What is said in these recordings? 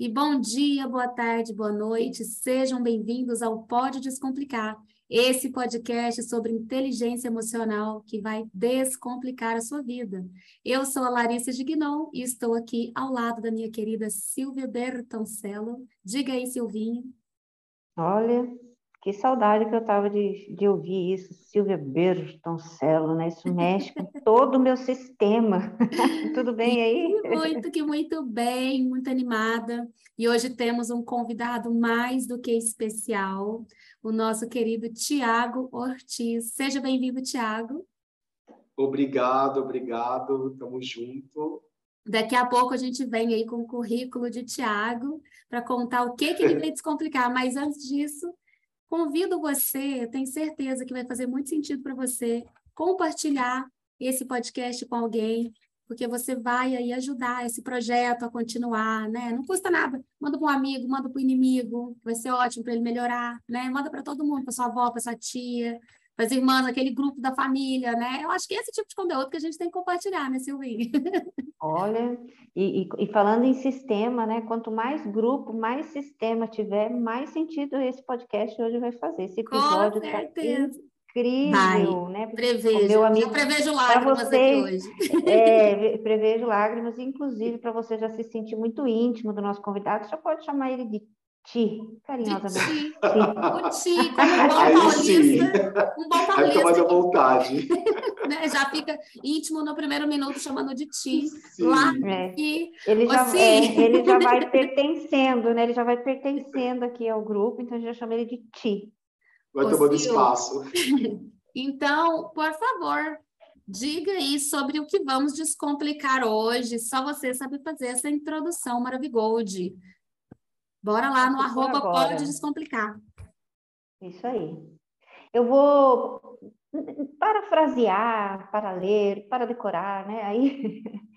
E bom dia, boa tarde, boa noite. Sejam bem-vindos ao Pode Descomplicar, esse podcast sobre inteligência emocional que vai descomplicar a sua vida. Eu sou a Larissa Gignon e estou aqui ao lado da minha querida Silvia Bertoncello. Diga aí, Silvinho. Olha, que saudade que eu estava de, de ouvir isso, Silvia Bertoncello, né? Isso mexe com todo o meu sistema. Tudo bem aí? Muito, que muito bem, muito animada. E hoje temos um convidado mais do que especial, o nosso querido Tiago Ortiz. Seja bem-vindo, Tiago. Obrigado, obrigado. Tamo junto. Daqui a pouco a gente vem aí com o currículo de Tiago para contar o que, que ele veio descomplicar. Mas antes disso, Convido você, tenho certeza que vai fazer muito sentido para você compartilhar esse podcast com alguém, porque você vai aí ajudar esse projeto a continuar, né? Não custa nada. Manda para um amigo, manda para o inimigo, vai ser ótimo para ele melhorar, né? Manda para todo mundo, para sua avó, para sua tia, as irmãs, aquele grupo da família, né? Eu acho que é esse tipo de conteúdo que a gente tem que compartilhar, né, Silvinha? Olha, e, e, e, falando em sistema, né? Quanto mais grupo, mais sistema tiver, mais sentido esse podcast hoje vai fazer. Esse episódio está incrível, vai. né? Prevejo, meu amigo, já prevejo lágrimas você, aqui hoje. É, prevejo lágrimas, inclusive para você já se sentir muito íntimo do nosso convidado, já pode chamar ele de Ti, carinhosamente. Ti. O Ti, como um bom paulista. Um bom paulista. Fica mais à vontade. né? Já fica íntimo no primeiro minuto chamando de Ti. Sim. Lá é. e... ele, já, é, ele já vai pertencendo, né? Ele já vai pertencendo aqui ao grupo, então a gente já chama ele de Ti. Vai tomando espaço. Então, por favor, diga aí sobre o que vamos descomplicar hoje. Só você sabe fazer essa introdução Maravigold. Bora lá no arroba agora. pode descomplicar. Isso aí. Eu vou parafrasear, para ler, para decorar, né? Aí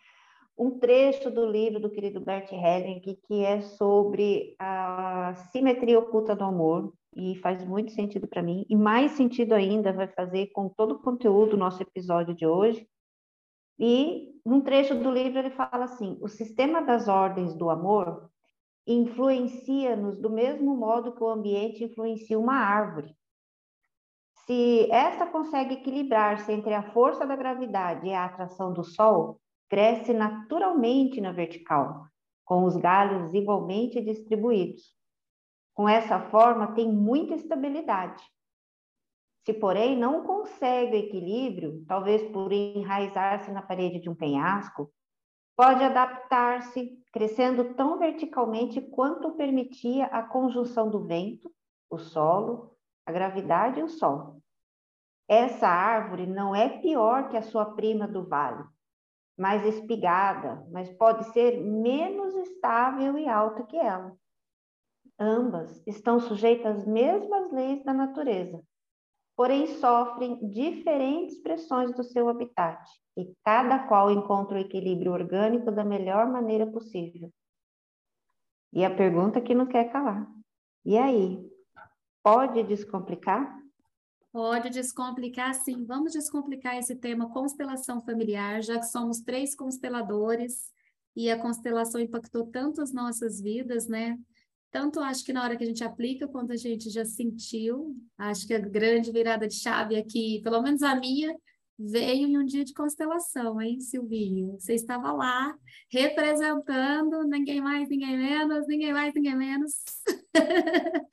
um trecho do livro do querido Bert Helling que é sobre a simetria oculta do amor e faz muito sentido para mim e mais sentido ainda vai fazer com todo o conteúdo do nosso episódio de hoje. E num trecho do livro ele fala assim: o sistema das ordens do amor influencia-nos do mesmo modo que o ambiente influencia uma árvore. Se esta consegue equilibrar-se entre a força da gravidade e a atração do Sol, cresce naturalmente na vertical, com os galhos igualmente distribuídos. Com essa forma, tem muita estabilidade. Se, porém, não consegue o equilíbrio, talvez por enraizar-se na parede de um penhasco, pode adaptar-se, crescendo tão verticalmente quanto permitia a conjunção do vento, o solo, a gravidade e o sol. Essa árvore não é pior que a sua prima do vale, mais espigada, mas pode ser menos estável e alta que ela. Ambas estão sujeitas às mesmas leis da natureza, porém sofrem diferentes pressões do seu habitat e cada qual encontra o equilíbrio orgânico da melhor maneira possível. E a pergunta que não quer calar. E aí? Pode descomplicar? Pode descomplicar, sim. Vamos descomplicar esse tema constelação familiar, já que somos três consteladores e a constelação impactou tanto as nossas vidas, né? Tanto acho que na hora que a gente aplica, quanto a gente já sentiu. Acho que a grande virada de chave aqui, pelo menos a minha, veio em um dia de constelação, hein, Silvinho? Você estava lá representando ninguém mais, ninguém menos, ninguém mais, ninguém menos.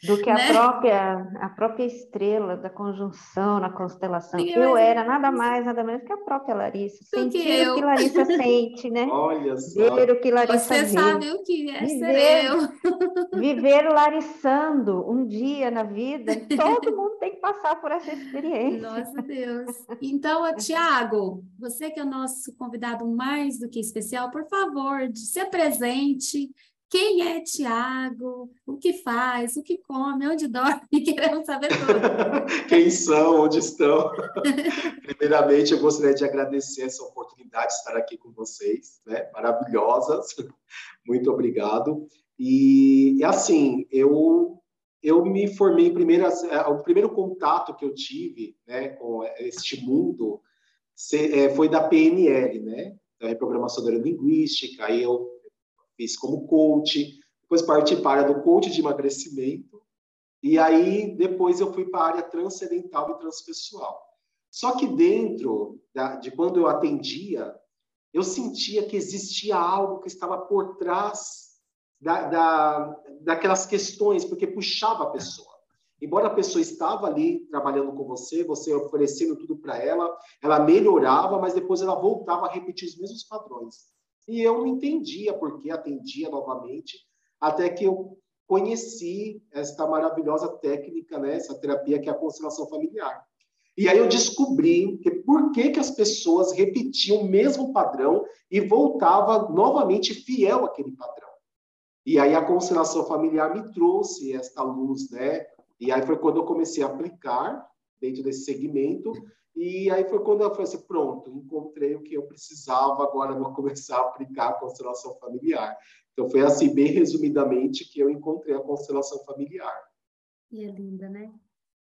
Do que a, né? própria, a própria estrela da conjunção na constelação. Ninguém eu era nada mais, nada menos que a própria Larissa. Sentir que o que Larissa sente, né? Olha só. Ver o que Larissa Você vê. sabe o que é viver, ser eu. Viver larissando um dia na vida, todo mundo tem que passar por essa experiência. Nossa Deus. Então, Tiago, você que é o nosso convidado mais do que especial, por favor, se apresente. Quem é Tiago? O que faz? O que come? Onde dorme? Queremos saber tudo. Quem são? Onde estão? Primeiramente, eu gostaria de agradecer essa oportunidade de estar aqui com vocês, né? Maravilhosas. Muito obrigado. E, assim, eu eu me formei primeiro, é, o primeiro contato que eu tive, né, com este mundo é, foi da PNL, né? Da reprogramação linguística. Aí eu fiz como coach, depois parti para a área do coach de emagrecimento, e aí depois eu fui para a área transcendental e transpessoal. Só que dentro da, de quando eu atendia, eu sentia que existia algo que estava por trás da, da, daquelas questões, porque puxava a pessoa. Embora a pessoa estava ali trabalhando com você, você oferecendo tudo para ela, ela melhorava, mas depois ela voltava a repetir os mesmos padrões. E eu não entendia por que atendia novamente, até que eu conheci esta maravilhosa técnica, né, essa terapia que é a constelação familiar. E aí eu descobri que por que, que as pessoas repetiam o mesmo padrão e voltava novamente fiel àquele padrão. E aí a constelação familiar me trouxe esta luz, né? E aí foi quando eu comecei a aplicar dentro desse segmento. E aí foi quando eu falei assim, pronto, encontrei o que eu precisava, agora vou começar a aplicar a constelação familiar. Então foi assim, bem resumidamente, que eu encontrei a constelação familiar. E é linda, né?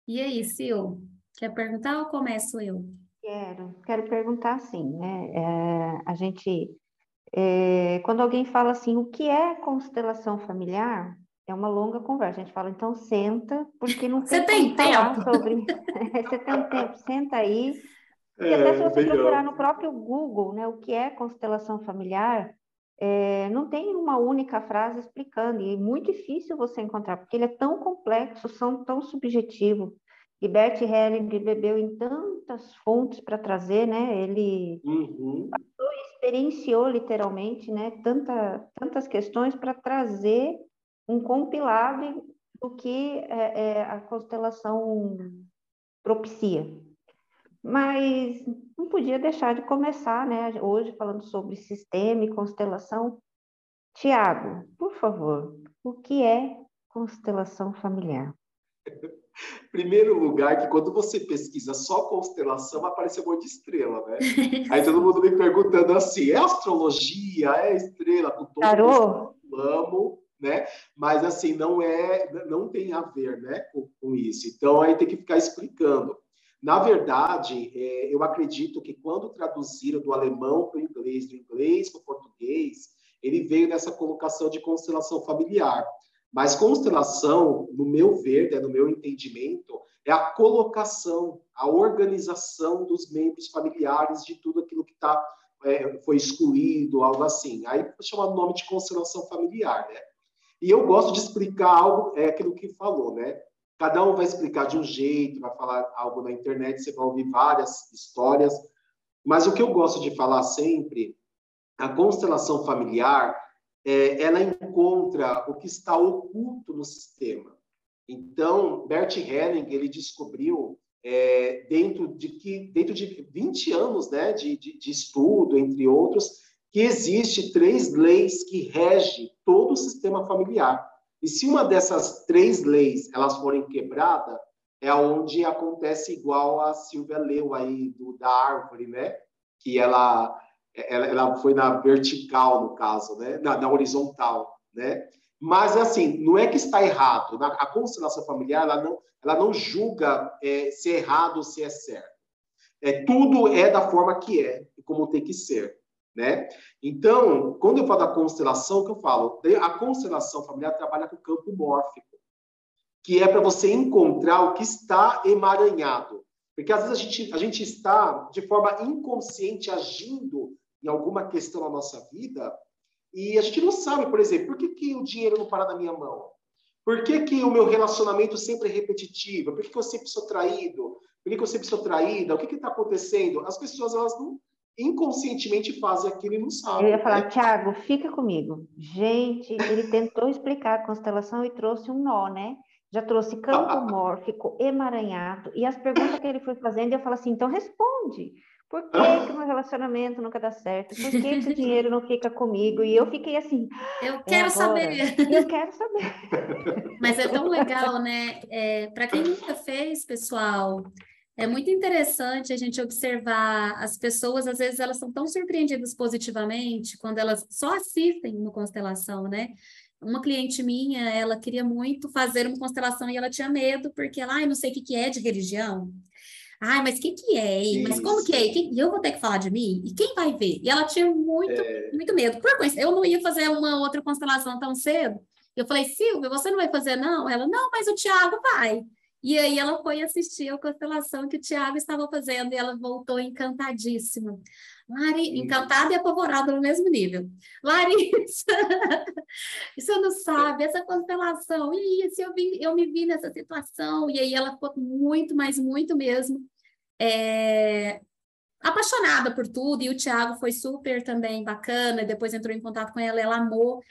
E aí, Sil, quer perguntar ou começo eu? Quero, quero perguntar assim, né? É, a gente, é, quando alguém fala assim, o que é constelação familiar? É uma longa conversa. A gente fala, então senta, porque não tem Você tem tempo sobre. você tem tempo, senta aí. E até se é, você procurar no próprio Google, né, o que é constelação familiar, é, não tem uma única frase explicando, e é muito difícil você encontrar, porque ele é tão complexo, são tão subjetivo. E Bert Helling bebeu em tantas fontes para trazer, né? Ele uhum. passou e experienciou literalmente, né? Tanta, tantas questões para trazer um compilado do que é, é, a constelação propicia. Mas não podia deixar de começar, né? Hoje falando sobre sistema e constelação. Tiago, por favor, o que é constelação familiar? Primeiro lugar, que quando você pesquisa só constelação, aparece um monte de estrela, né? Aí todo mundo me perguntando assim: é astrologia? É estrela? Com todo Tarô? Amo, né? Mas assim, não é, não tem a ver, né, com, com isso. Então aí tem que ficar explicando. Na verdade, é, eu acredito que quando traduziram do alemão para o inglês, do inglês para o português, ele veio nessa colocação de constelação familiar. Mas constelação, no meu ver, né, no meu entendimento, é a colocação, a organização dos membros familiares de tudo aquilo que tá, é, foi excluído, algo assim. Aí chama o nome de constelação familiar, né? E eu gosto de explicar algo, é aquilo que falou, né? Cada um vai explicar de um jeito, vai falar algo na internet, você vai ouvir várias histórias. Mas o que eu gosto de falar sempre, a constelação familiar, é, ela encontra o que está oculto no sistema. Então, Bert Helling, ele descobriu é, dentro de que dentro de 20 anos né, de, de, de, estudo, entre outros, que existe três leis que regem todo o sistema familiar. E se uma dessas três leis elas forem quebradas, é onde acontece igual a Silvia leu aí do, da árvore, né? Que ela, ela, ela foi na vertical, no caso, né? Na, na, horizontal, né? Mas, assim, não é que está errado. A constelação familiar, ela não, ela não julga é, se é errado ou se é certo. É, tudo é da forma que é como tem que ser né? Então, quando eu falo da constelação, que eu falo, a constelação familiar trabalha com o campo mórfico, que é para você encontrar o que está emaranhado. Porque às vezes a gente, a gente está de forma inconsciente agindo em alguma questão na nossa vida e a gente não sabe, por exemplo, por que, que o dinheiro não para na minha mão? Por que, que o meu relacionamento sempre é repetitivo? Por que, que eu sempre sou traído? Por que, que eu sempre sou traída? O que está acontecendo? As pessoas elas não, inconscientemente fazem aquilo e não sabem. Eu ia falar, né? Tiago, fica comigo. Gente, ele tentou explicar a constelação e trouxe um nó, né? Já trouxe campo mórfico, emaranhado, e as perguntas que ele foi fazendo, eu falo assim, então responde. Por que, que meu relacionamento nunca dá certo? Por que esse dinheiro não fica comigo? E eu fiquei assim. Eu é quero saber. Eu quero saber. Mas é tão legal, né? É, Para quem nunca fez, pessoal, é muito interessante a gente observar as pessoas, às vezes elas são tão surpreendidas positivamente quando elas só assistem uma constelação, né? Uma cliente minha, ela queria muito fazer uma constelação e ela tinha medo porque ela, ai, não sei o que, que é de religião. Ai, mas o que, que é? Hein? Mas como que é? E eu vou ter que falar de mim? E quem vai ver? E ela tinha muito, é... muito medo. Por coincidência, eu não ia fazer uma outra constelação tão cedo. Eu falei, Silvia, você não vai fazer, não? Ela, não, mas o Tiago vai. E aí ela foi assistir a constelação que o Tiago estava fazendo e ela voltou encantadíssima. Lari, encantada e apavorada no mesmo nível. Larissa, você não sabe, essa constelação, e isso, eu, vi, eu me vi nessa situação, e aí ela ficou muito, mas muito mesmo, é, apaixonada por tudo, e o Tiago foi super também bacana, depois entrou em contato com ela, ela amou,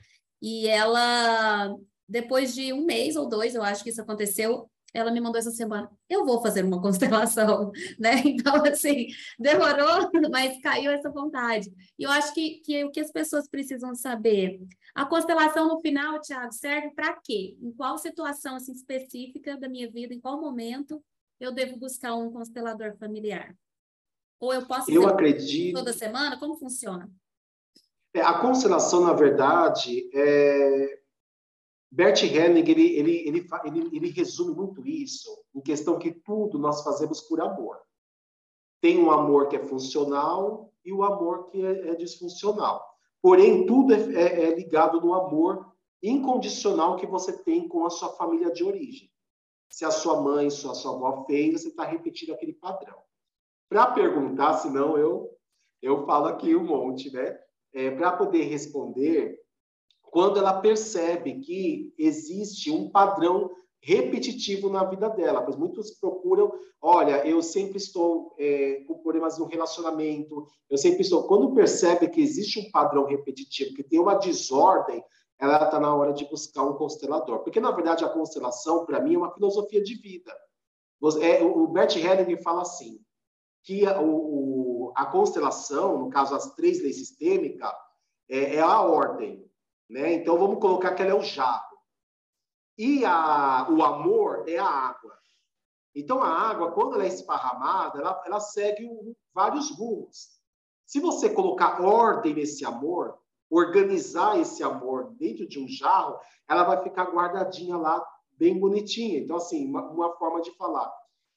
e ela, depois de um mês ou dois, eu acho que isso aconteceu, ela me mandou essa semana, eu vou fazer uma constelação, né? Então, assim, demorou, mas caiu essa vontade. E eu acho que, que o que as pessoas precisam saber, a constelação no final, Tiago, serve para quê? Em qual situação assim, específica da minha vida, em qual momento eu devo buscar um constelador familiar? Ou eu posso eu acredito... toda semana? Como funciona? É, a constelação, na verdade, é, Bert Helling, ele, ele, ele, ele, ele resume muito isso em questão que tudo nós fazemos por amor. Tem um amor que é funcional e o amor que é, é disfuncional. Porém, tudo é, é, é ligado no amor incondicional que você tem com a sua família de origem. Se a sua mãe, se a sua avó fez, você está repetindo aquele padrão. Para perguntar, senão eu, eu falo aqui um monte, né? É, Para poder responder, quando ela percebe que existe um padrão repetitivo na vida dela, pois muitos procuram, olha, eu sempre estou é, com problemas no relacionamento, eu sempre estou. Quando percebe que existe um padrão repetitivo, que tem uma desordem, ela está na hora de buscar um constelador, porque na verdade a constelação para mim é uma filosofia de vida. É, o Bert Hellinger fala assim que a, o, a constelação, no caso as três leis sistêmicas, é, é a ordem. Né? Então, vamos colocar que ela é o jarro. E a, o amor é a água. Então, a água, quando ela é esparramada, ela, ela segue um, vários rumos. Se você colocar ordem nesse amor, organizar esse amor dentro de um jarro, ela vai ficar guardadinha lá, bem bonitinha. Então, assim, uma, uma forma de falar.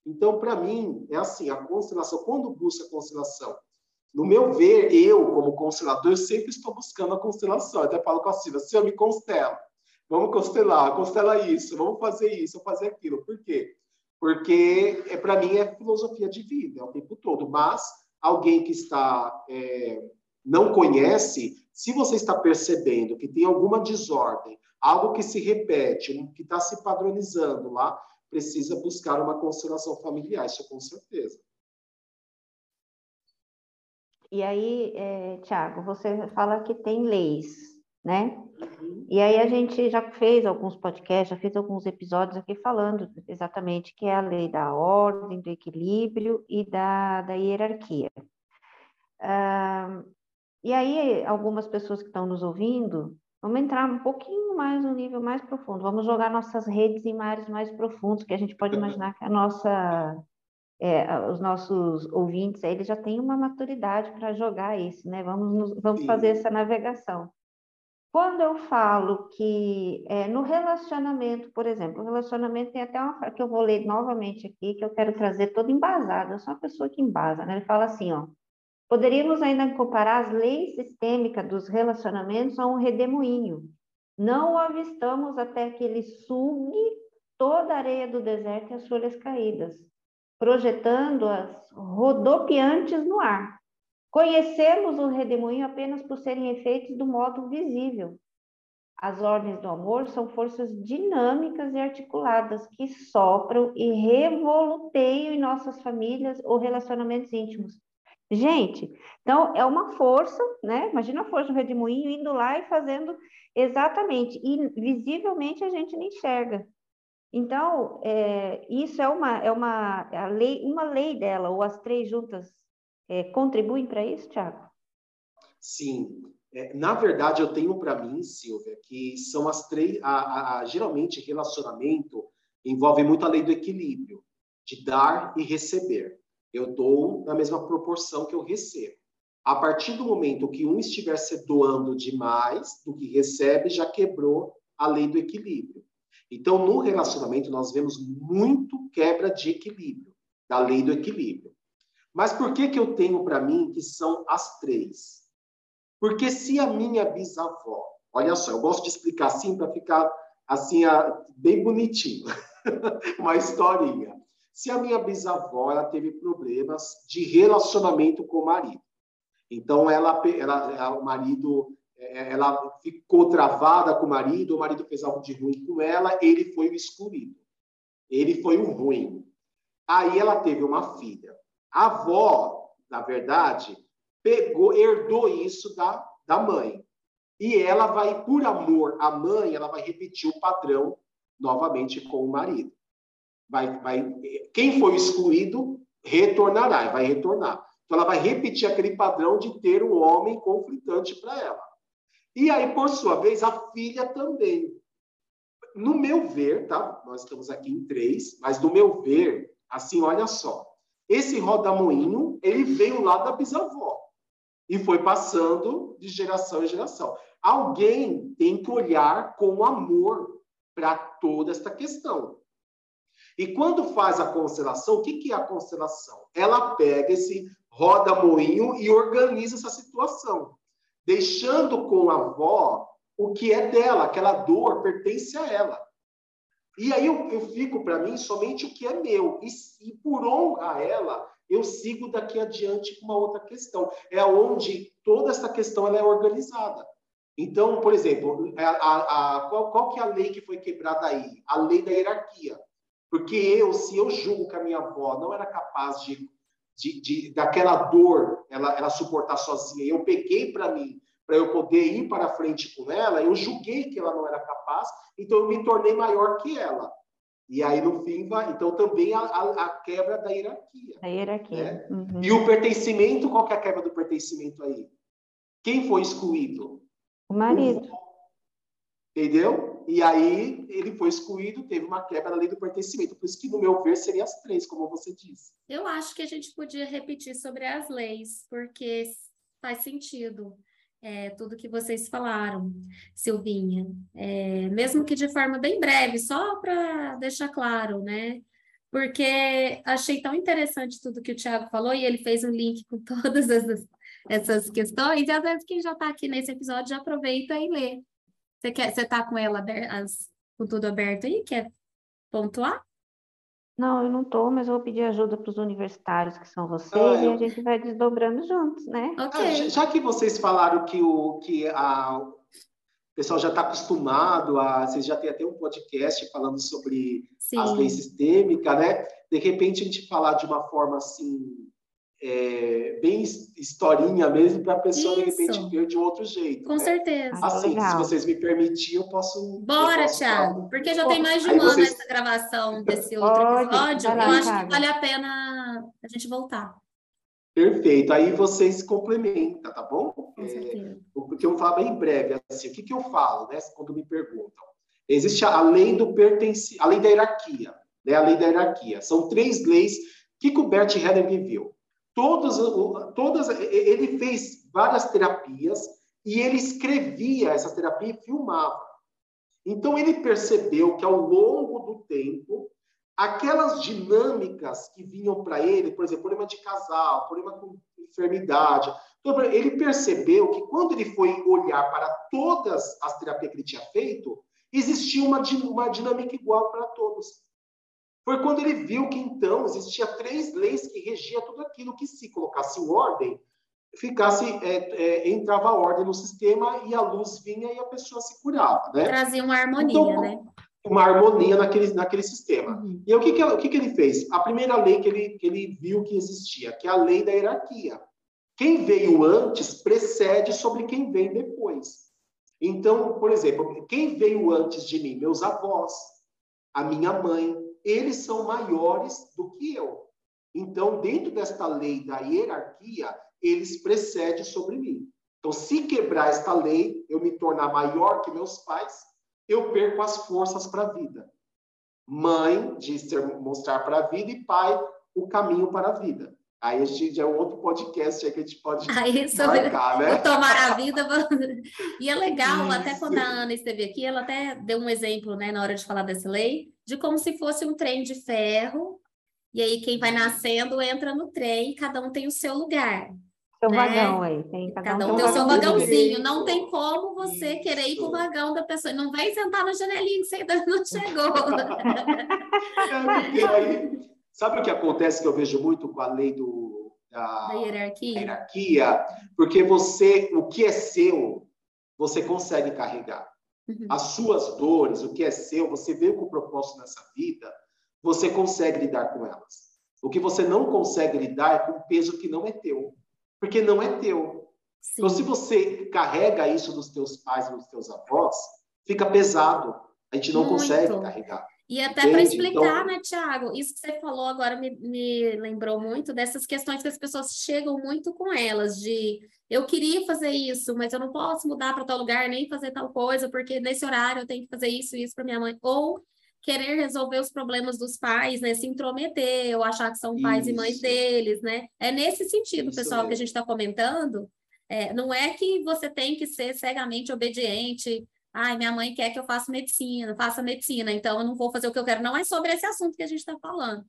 Então, para mim, é assim, a constelação, quando busca a constelação, no meu ver, eu, como constelador, sempre estou buscando a constelação. Eu até falo com a Silvia, eu me constelo, vamos constelar, constela isso, vamos fazer isso, vamos fazer aquilo. Por quê? Porque, é, para mim, é filosofia de vida, é o tempo todo. Mas alguém que está é, não conhece, se você está percebendo que tem alguma desordem, algo que se repete, que está se padronizando lá, precisa buscar uma constelação familiar, isso com certeza. E aí, é, Tiago, você fala que tem leis, né? Uhum. E aí a gente já fez alguns podcasts, já fez alguns episódios aqui falando exatamente que é a lei da ordem, do equilíbrio e da, da hierarquia. Ah, e aí, algumas pessoas que estão nos ouvindo, vamos entrar um pouquinho mais no nível mais profundo, vamos jogar nossas redes em mares mais profundos, que a gente pode imaginar que a nossa é, os nossos ouvintes, eles já têm uma maturidade para jogar isso, né? Vamos, vamos fazer essa navegação. Quando eu falo que é, no relacionamento, por exemplo, o relacionamento tem até uma que eu vou ler novamente aqui, que eu quero trazer todo embasado. Eu sou uma pessoa que embasa, né? Ele fala assim, ó. Poderíamos ainda comparar as leis sistêmicas dos relacionamentos a um redemoinho. Não o avistamos até que ele sugue toda a areia do deserto e as folhas caídas projetando-as rodopiantes no ar. Conhecemos o redemoinho apenas por serem efeitos do modo visível. As ordens do amor são forças dinâmicas e articuladas que sopram e revoluteiam em nossas famílias ou relacionamentos íntimos. Gente, então é uma força, né? Imagina a força do redemoinho indo lá e fazendo exatamente, e visivelmente a gente não enxerga. Então, é, isso é uma, é uma, a lei, uma lei dela, ou as três juntas é, contribuem para isso, Tiago? Sim. É, na verdade, eu tenho para mim, Silvia, que são as três. A, a, a, geralmente, relacionamento envolve muito a lei do equilíbrio, de dar e receber. Eu dou na mesma proporção que eu recebo. A partir do momento que um estiver se doando demais do que recebe, já quebrou a lei do equilíbrio. Então, no relacionamento, nós vemos muito quebra de equilíbrio, da lei do equilíbrio. Mas por que, que eu tenho para mim que são as três? Porque se a minha bisavó Olha só, eu gosto de explicar assim para ficar assim bem bonitinho. Uma historinha. Se a minha bisavó ela teve problemas de relacionamento com o marido, então ela, ela o marido ela ficou travada com o marido, o marido fez algo de ruim com ela, ele foi o excluído. Ele foi o ruim. Aí ela teve uma filha. A avó, na verdade, pegou, herdou isso da, da mãe. E ela vai, por amor à mãe, ela vai repetir o padrão novamente com o marido. Vai, vai, quem foi excluído retornará, vai retornar. Então ela vai repetir aquele padrão de ter um homem conflitante para ela. E aí, por sua vez, a filha também. No meu ver, tá? Nós estamos aqui em três, mas no meu ver, assim, olha só. Esse rodamoinho, ele veio lá da bisavó e foi passando de geração em geração. Alguém tem que olhar com amor para toda esta questão. E quando faz a constelação, o que, que é a constelação? Ela pega esse roda-moinho e organiza essa situação, deixando com a avó o que é dela, aquela dor pertence a ela. E aí eu, eu fico para mim somente o que é meu. E, e por honra a ela, eu sigo daqui adiante com uma outra questão. É onde toda essa questão ela é organizada. Então, por exemplo, a, a, a, qual, qual que é a lei que foi quebrada aí? A lei da hierarquia. Porque eu, se eu julgo que a minha avó não era capaz de, de, de daquela dor, ela, ela suportar sozinha, eu peguei para mim, para eu poder ir para frente com ela, eu julguei que ela não era capaz, então eu me tornei maior que ela. E aí, no fim, vai. Então, também a, a, a quebra da hierarquia. A hierarquia. Né? Uhum. E o pertencimento, qual que é a quebra do pertencimento aí? Quem foi excluído? O marido. Entendeu? E aí ele foi excluído, teve uma quebra da lei do pertencimento. Por isso que, no meu ver, seria as três, como você disse. Eu acho que a gente podia repetir sobre as leis, porque faz sentido é, tudo que vocês falaram, Silvinha. É, mesmo que de forma bem breve, só para deixar claro, né? Porque achei tão interessante tudo que o Tiago falou e ele fez um link com todas essas, essas questões. E às vezes quem já está aqui nesse episódio já aproveita e lê. Você quer, você está com ela as, com tudo aberto aí? Quer pontuar? Não, eu não estou, mas eu vou pedir ajuda para os universitários que são vocês ah, eu... e a gente vai desdobrando juntos, né? Okay. Ah, já que vocês falaram que o que a, o pessoal já está acostumado a, vocês já têm até um podcast falando sobre Sim. as leis sistêmicas, né? De repente a gente falar de uma forma assim é, bem historinha mesmo para a pessoa Isso. de repente ver de um outro jeito. Com né? certeza. Assim, Legal. se vocês me permitirem, eu posso. Bora, Thiago, porque já tem mais de um ano vocês... essa gravação desse outro episódio. Lá, eu acho Thiago. que vale a pena a gente voltar. Perfeito. Aí vocês complementam, tá bom? Com é, porque eu falo bem breve, assim, o que, que eu falo, né? Quando me perguntam. Existe a lei do pertence, a lei da hierarquia, né? A lei da hierarquia. São três leis que o Bert Hellinger viveu todas, todas, ele fez várias terapias e ele escrevia essa terapia e filmava. Então ele percebeu que ao longo do tempo, aquelas dinâmicas que vinham para ele, por exemplo, problema de casal, problema com enfermidade, ele percebeu que quando ele foi olhar para todas as terapias que ele tinha feito, existia uma, uma dinâmica igual para todos. Foi quando ele viu que então existia três leis que regia tudo aquilo que se colocasse em ordem, ficasse é, é, entrava a ordem no sistema e a luz vinha e a pessoa se curava, né? Trazia uma harmonia, então, né? Uma harmonia naquele, naquele sistema. Uhum. E o que que, o que que ele fez? A primeira lei que ele, que ele viu que existia, que é a lei da hierarquia. Quem veio antes precede sobre quem vem depois. Então, por exemplo, quem veio antes de mim? Meus avós, a minha mãe, eles são maiores do que eu. Então, dentro desta lei da hierarquia, eles precedem sobre mim. Então, se quebrar esta lei, eu me tornar maior que meus pais, eu perco as forças para a vida. Mãe ser, mostrar para a vida e pai o caminho para a vida. Aí a gente já é um outro podcast aí que a gente pode aí, sobre marcar, né? Tomar a vida. e é legal, Isso. até quando a Ana esteve aqui, ela até deu um exemplo, né, na hora de falar dessa lei, de como se fosse um trem de ferro, e aí quem vai nascendo entra no trem, cada um tem o seu lugar. seu né? vagão aí. Tem, cada, cada um, tem o seu vagãozinho. Não tem como você Isso. querer ir para o vagão da pessoa. Não vem sentar na janelinha que você ainda não chegou. é, aí, sabe o que acontece que eu vejo muito com a lei do, da, da hierarquia? Hierarquia? Porque você, o que é seu, você consegue carregar. Uhum. As suas dores, o que é seu, você veio com o propósito nessa vida, você consegue lidar com elas. O que você não consegue lidar é com o peso que não é teu, porque não é teu. Sim. Então, se você carrega isso dos teus pais e dos teus avós, fica pesado. A gente não Muito. consegue carregar. E até para explicar, então... né, Tiago? Isso que você falou agora me, me lembrou muito dessas questões que as pessoas chegam muito com elas, de eu queria fazer isso, mas eu não posso mudar para tal lugar, nem fazer tal coisa, porque nesse horário eu tenho que fazer isso e isso para minha mãe. Ou querer resolver os problemas dos pais, né? Se intrometer, ou achar que são pais isso. e mães deles, né? É nesse sentido, isso pessoal, que a gente está comentando. É, não é que você tem que ser cegamente obediente Ai, minha mãe quer que eu faça medicina, faça medicina, então eu não vou fazer o que eu quero. Não é sobre esse assunto que a gente está falando.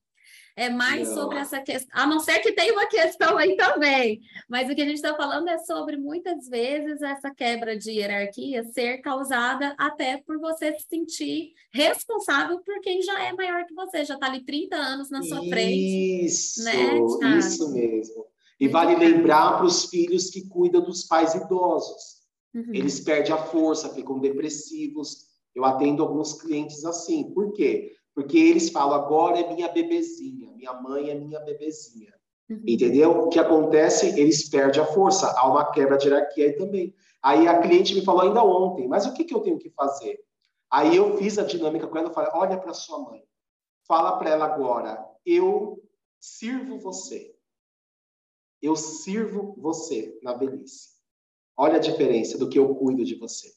É mais não. sobre essa questão, a não ser que tenha uma questão aí também. Mas o que a gente está falando é sobre muitas vezes essa quebra de hierarquia ser causada até por você se sentir responsável por quem já é maior que você, já está ali 30 anos na sua isso, frente. Isso, né, isso mesmo. E vale lembrar para os filhos que cuidam dos pais idosos Uhum. Eles perdem a força, ficam depressivos. Eu atendo alguns clientes assim. Por quê? Porque eles falam, agora é minha bebezinha, minha mãe é minha bebezinha. Uhum. Entendeu? O que acontece? Eles perdem a força. Há uma quebra de hierarquia aí também. Aí a cliente me falou ainda ontem, mas o que, que eu tenho que fazer? Aí eu fiz a dinâmica com ela, falei, olha para sua mãe. Fala para ela agora, eu sirvo você. Eu sirvo você na velhice. Olha a diferença do que eu cuido de você.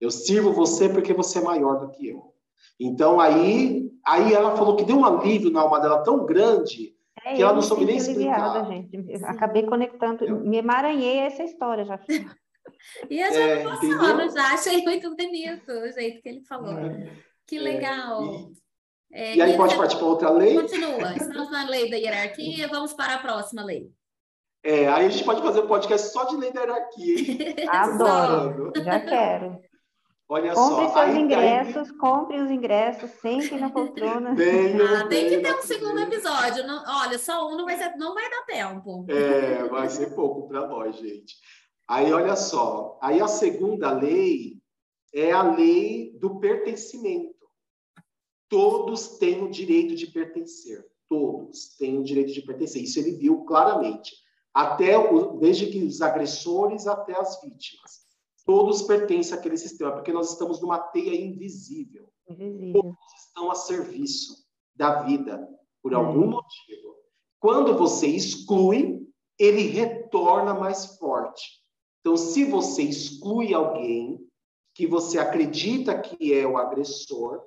Eu sirvo você porque você é maior do que eu. Então aí, aí ela falou que deu um alívio na alma dela tão grande é, que ela não soube nem explicar. Gente. Acabei conectando, eu... me emaranhei essa história já. e eu já é, já achei muito bonito o jeito que ele falou. É, que legal. É, e, e aí pode partir para outra lei? Continua. Estamos na lei da hierarquia, vamos para a próxima lei. É, aí a gente pode fazer um podcast só de lei da hierarquia. Adoro, já quero. Olha compre só. seus aí, ingressos, aí... compre os ingressos, sempre na poltrona. ah, tem que ter um segundo episódio. Não, olha, só um não vai, ser, não vai dar tempo. É, vai ser pouco para nós, gente. Aí, olha só. Aí a segunda lei é a lei do pertencimento. Todos têm o direito de pertencer. Todos têm o direito de pertencer. Isso ele viu claramente até o, desde que os agressores até as vítimas. Todos pertencem àquele sistema, porque nós estamos numa teia invisível. invisível. Todos estão a serviço da vida, por é. algum motivo. Quando você exclui, ele retorna mais forte. Então, se você exclui alguém que você acredita que é o agressor,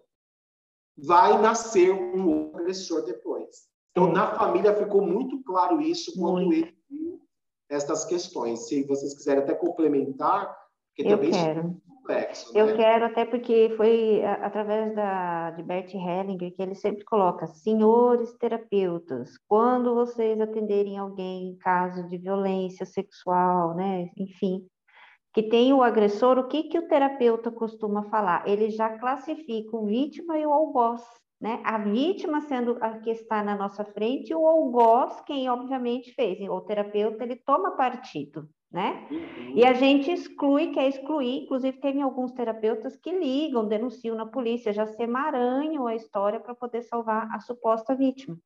vai nascer um agressor depois. Então, na família ficou muito claro isso quando muito. ele estas questões. Se vocês quiserem até complementar, porque Eu também quero. é complexo. Eu né? quero, até porque foi através da, de Bert Hellinger que ele sempre coloca, senhores terapeutas, quando vocês atenderem alguém em caso de violência sexual, né, enfim, que tem o agressor, o que, que o terapeuta costuma falar? Ele já classifica o vítima e o algoz né? A vítima sendo a que está na nossa frente, o algoz, quem obviamente fez, o terapeuta, ele toma partido, né? Uhum. E a gente exclui, quer excluir, inclusive tem alguns terapeutas que ligam, denunciam na polícia, já se emaranham a história para poder salvar a suposta vítima.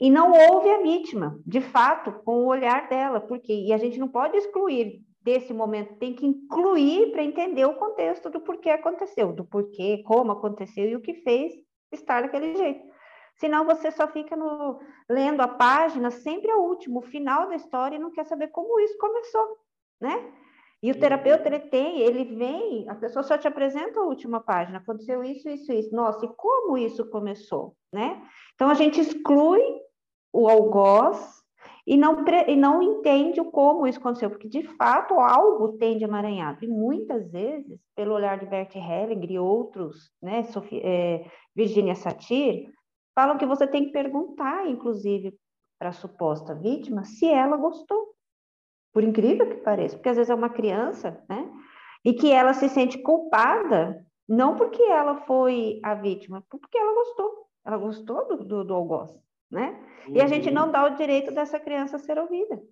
E não houve a vítima, de fato, com o olhar dela, porque e a gente não pode excluir desse momento, tem que incluir para entender o contexto do porquê aconteceu, do porquê, como aconteceu e o que fez estar daquele jeito. Senão você só fica no, lendo a página, sempre a última, o final da história, e não quer saber como isso começou, né? E o terapeuta, ele tem, ele vem, a pessoa só te apresenta a última página, aconteceu isso, isso, isso. Nossa, e como isso começou, né? Então, a gente exclui o algoz e não, e não entende o como isso aconteceu, porque, de fato, algo tem de emaranhado. E, muitas vezes, pelo olhar de Bert Hellinger e outros, né, Sofia, é, Virginia Satir, falam que você tem que perguntar, inclusive, para a suposta vítima se ela gostou. por incrível que pareça, porque às vezes é uma criança, né? E que ela se sente culpada, não porque ela foi a vítima, porque ela gostou. Ela gostou do, do, do algoz, né? Uhum. E a gente não dá o direito dessa criança ser ouvida.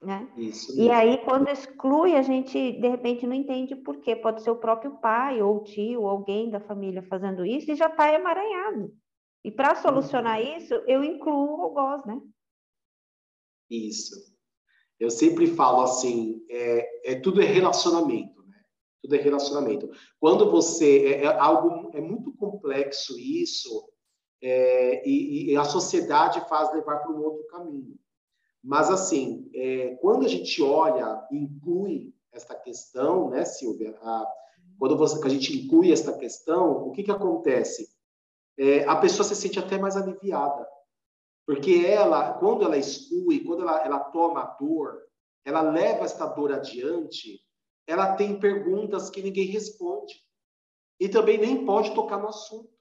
Né? Isso, e aí, quando exclui, a gente de repente não entende por quê. Pode ser o próprio pai, ou o tio, ou alguém da família fazendo isso e já está emaranhado. E para solucionar uhum. isso, eu incluo o algoz, né? Isso. Eu sempre falo assim, é, é tudo é relacionamento, né? Tudo é relacionamento. Quando você é, é algo é muito complexo isso, é, e, e, a sociedade faz levar para um outro caminho. Mas assim, é, quando a gente olha inclui esta questão, né, Silvia? A, quando você, a gente inclui esta questão, o que que acontece? É, a pessoa se sente até mais aliviada porque ela, quando ela exclui, quando ela, ela toma a dor, ela leva esta dor adiante, ela tem perguntas que ninguém responde. E também nem pode tocar no assunto.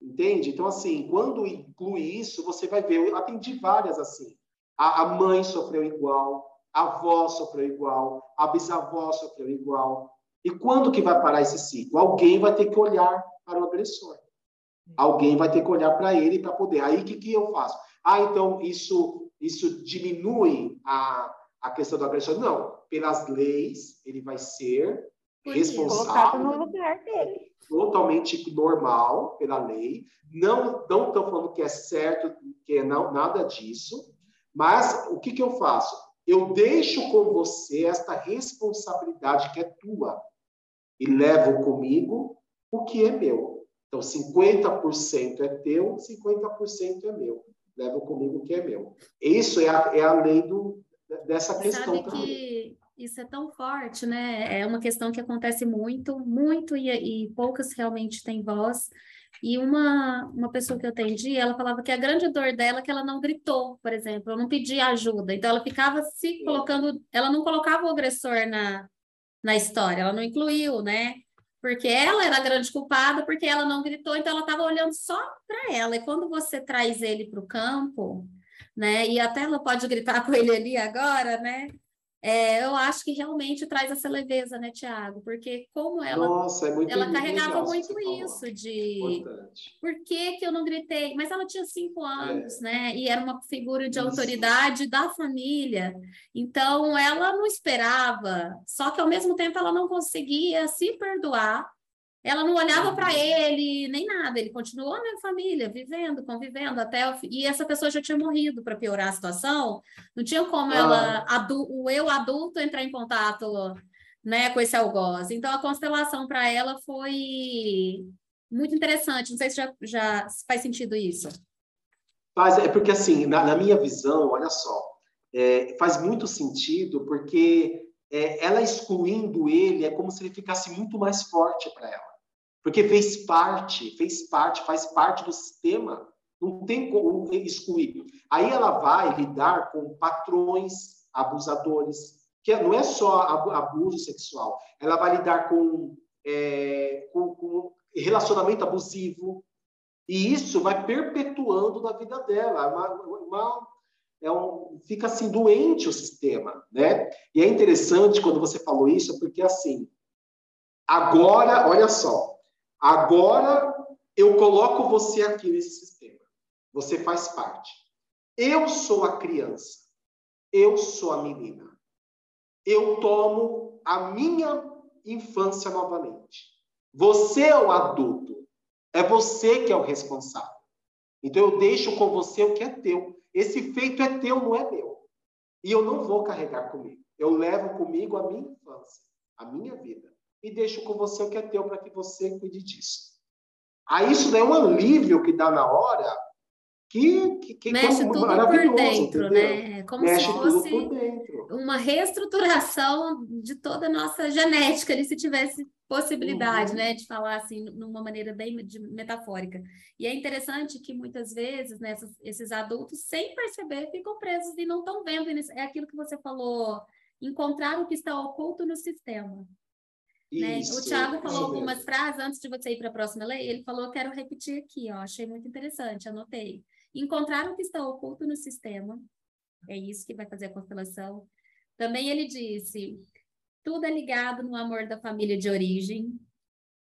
Entende? Então, assim, quando inclui isso, você vai ver. Eu atendi várias assim. A, a mãe sofreu igual, a avó sofreu igual, a bisavó sofreu igual. E quando que vai parar esse ciclo? Alguém vai ter que olhar para o agressor. Alguém vai ter que olhar para ele para poder. Aí o que, que eu faço? Ah, então isso, isso diminui a, a questão do agressor? Não. Pelas leis, ele vai ser responsável. no lugar dele. Totalmente normal pela lei. Não não estou falando que é certo, que é não, nada disso. Mas o que, que eu faço? Eu deixo com você esta responsabilidade que é tua e levo comigo o que é meu. Então, 50% é teu, 50% é meu. Levo comigo o que é meu. Isso é a, é a lei do, dessa questão sabe também. que isso é tão forte, né? É uma questão que acontece muito, muito, e, e poucas realmente têm voz. E uma, uma pessoa que eu atendi, ela falava que a grande dor dela é que ela não gritou, por exemplo, não pedia ajuda. Então, ela ficava se colocando, ela não colocava o agressor na, na história, ela não incluiu, né? porque ela era a grande culpada, porque ela não gritou, então ela estava olhando só para ela. E quando você traz ele para o campo, né? E até ela pode gritar com ele ali agora, né? É, eu acho que realmente traz essa leveza, né, Tiago? Porque como ela, Nossa, é ela carregava muito isso de Importante. por que, que eu não gritei? Mas ela tinha cinco anos, é. né? E era uma figura de isso. autoridade da família. Então ela não esperava, só que ao mesmo tempo ela não conseguia se perdoar ela não olhava para ele, nem nada. Ele continuou na família, vivendo, convivendo até o... e essa pessoa já tinha morrido para piorar a situação. Não tinha como ah. ela, adu... o eu adulto, entrar em contato, né, com esse algoz. Então a constelação para ela foi muito interessante. Não sei se já, já faz sentido isso. Faz, é porque assim, na, na minha visão, olha só, é, faz muito sentido porque é, ela excluindo ele é como se ele ficasse muito mais forte para ela porque fez parte, fez parte, faz parte do sistema, não tem como excluir. Aí ela vai lidar com patrões abusadores, que não é só abuso sexual, ela vai lidar com, é, com, com relacionamento abusivo, e isso vai perpetuando na vida dela. É uma, uma, é um, fica assim doente o sistema, né? E é interessante quando você falou isso, porque assim, agora, olha só, Agora eu coloco você aqui nesse sistema. Você faz parte. Eu sou a criança. Eu sou a menina. Eu tomo a minha infância novamente. Você é o adulto. É você que é o responsável. Então eu deixo com você o que é teu. Esse feito é teu, não é meu. E eu não vou carregar comigo. Eu levo comigo a minha infância, a minha vida e deixo com você o que é teu para que você cuide disso. Aí isso daí é um alívio que dá na hora que, que, que mexe tudo por dentro, entendeu? né? Como mexe se fosse uma reestruturação de toda a nossa genética, ali, se tivesse possibilidade, uhum. né, de falar assim, numa maneira bem metafórica. E é interessante que muitas vezes, né, esses adultos, sem perceber, ficam presos e não estão vendo. É aquilo que você falou, encontrar o que está oculto no sistema. Né? o Tiago falou algumas frases antes de você ir para a próxima lei. Ele falou: quero repetir aqui, ó, achei muito interessante, anotei. Encontrar o que está oculto no sistema, É isso que vai fazer a constelação. Também ele disse: tudo é ligado no amor da família de origem.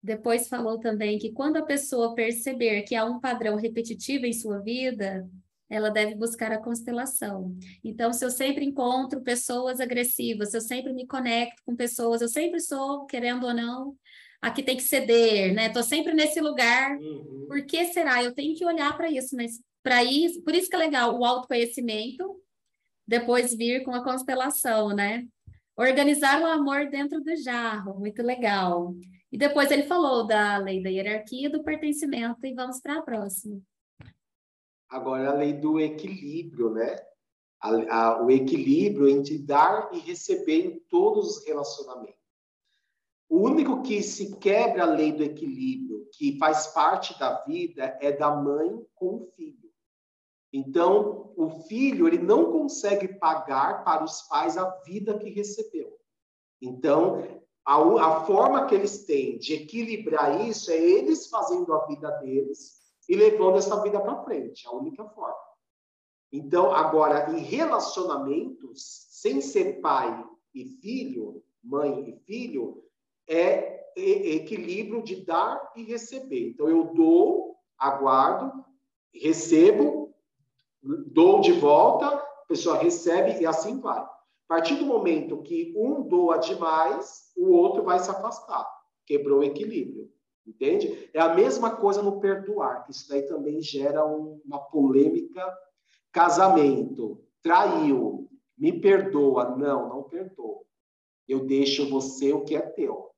Depois falou também que quando a pessoa perceber que há um padrão repetitivo em sua vida, ela deve buscar a constelação. Então, se eu sempre encontro pessoas agressivas, se eu sempre me conecto com pessoas, eu sempre sou, querendo ou não, aqui tem que ceder, né? Estou sempre nesse lugar. Uhum. Por que será? Eu tenho que olhar para isso, mas para isso, por isso que é legal o autoconhecimento, depois vir com a constelação, né? Organizar o amor dentro do jarro, muito legal. E depois ele falou da lei da hierarquia e do pertencimento, e vamos para a próxima. Agora, a lei do equilíbrio, né? A, a, o equilíbrio entre dar e receber em todos os relacionamentos. O único que se quebra a lei do equilíbrio, que faz parte da vida, é da mãe com o filho. Então, o filho ele não consegue pagar para os pais a vida que recebeu. Então, a, a forma que eles têm de equilibrar isso é eles fazendo a vida deles e levando essa vida para frente, a única forma. Então, agora, em relacionamentos, sem ser pai e filho, mãe e filho, é equilíbrio de dar e receber. Então, eu dou, aguardo, recebo, dou de volta, a pessoa recebe e assim vai. A partir do momento que um doa demais, o outro vai se afastar. Quebrou o equilíbrio. Entende? É a mesma coisa no perdoar, que isso daí também gera uma polêmica. Casamento, traiu, me perdoa. Não, não perdoa. Eu deixo você o que é teu.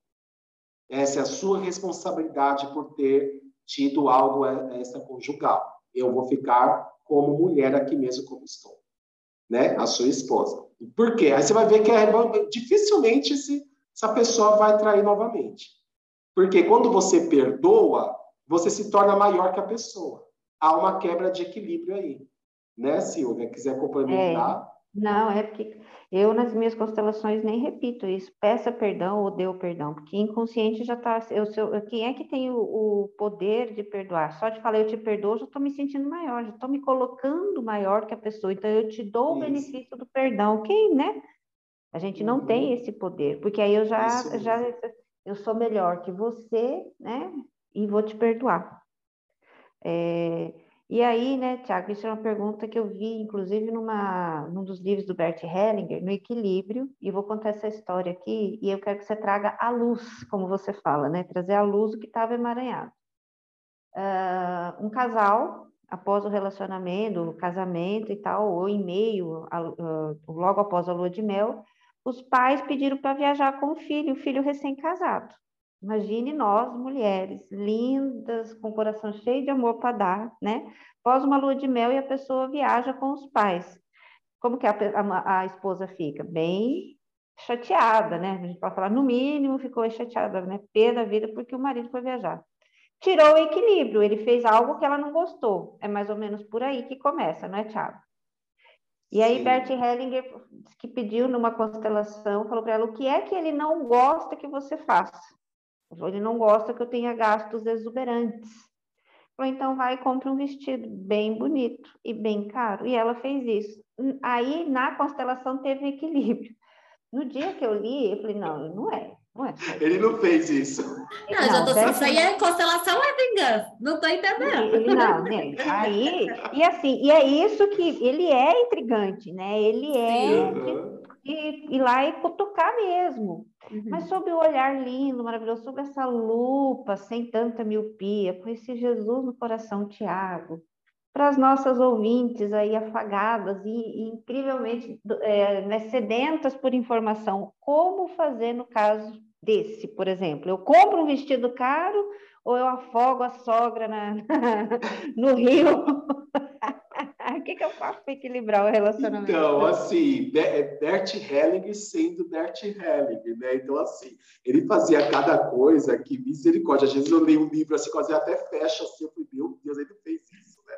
Essa é a sua responsabilidade por ter tido algo extraconjugal. Eu vou ficar como mulher aqui mesmo como estou. Né? A sua esposa. Por quê? Aí você vai ver que é, dificilmente essa pessoa vai trair novamente. Porque quando você perdoa, você se torna maior que a pessoa. Há uma quebra de equilíbrio aí. Né, Silvia? Quiser complementar? É. Não, é porque eu nas minhas constelações nem repito isso. Peça perdão ou dê o perdão, porque inconsciente já está. Quem é que tem o, o, poder de perdoar? Só de falar eu te perdoo, já estou me sentindo maior, já estou me colocando maior que a pessoa. Então eu te dou isso. o benefício do perdão. Quem, né? A gente não uhum. tem esse poder, porque aí eu já, já eu sou melhor que você, né? E vou te perdoar. É, e aí, né, Tiago, isso é uma pergunta que eu vi, inclusive, numa, num dos livros do Bert Hellinger, no Equilíbrio, e vou contar essa história aqui, e eu quero que você traga a luz, como você fala, né? Trazer a luz do que estava emaranhado. Uh, um casal, após o relacionamento, o casamento e tal, ou em meio, a, uh, logo após a lua de mel, os pais pediram para viajar com o filho, o filho recém-casado. Imagine nós, mulheres, lindas, com o coração cheio de amor para dar, né? Após uma lua de mel e a pessoa viaja com os pais. Como que a, a, a esposa fica? Bem chateada, né? A gente pode falar, no mínimo, ficou chateada, né? Pé da vida porque o marido foi viajar. Tirou o equilíbrio, ele fez algo que ela não gostou. É mais ou menos por aí que começa, não é, Thiago? E aí. Bert Hellinger, que pediu numa constelação, falou para ela: o que é que ele não gosta que você faça? Ele não gosta que eu tenha gastos exuberantes. Falou, então vai e compra um vestido bem bonito e bem caro. E ela fez isso. Aí, na constelação, teve equilíbrio. No dia que eu li, eu falei: não, não é. Ué, ele não fez isso. Não, não já tô, isso aí é constelação é vingança? Não tô entendendo. Ele, não, né? Aí, e assim, e é isso que ele é intrigante, né? Ele é de, ir lá e cutucar mesmo. Uhum. Mas sob o olhar lindo, maravilhoso, sob essa lupa, sem tanta miopia, com esse Jesus no coração, Tiago, para as nossas ouvintes aí afagadas e, e incrivelmente é, né, sedentas por informação, como fazer no caso desse, por exemplo? Eu compro um vestido caro ou eu afogo a sogra na, no rio? O que, que eu faço para equilibrar o relacionamento? Então, assim, Bert Helling sendo Bert Helling, né? Então, assim, ele fazia cada coisa que misericórdia. Às vezes eu leio um livro assim, quase até fecha assim, eu falei, meu Deus, ele fez isso, né?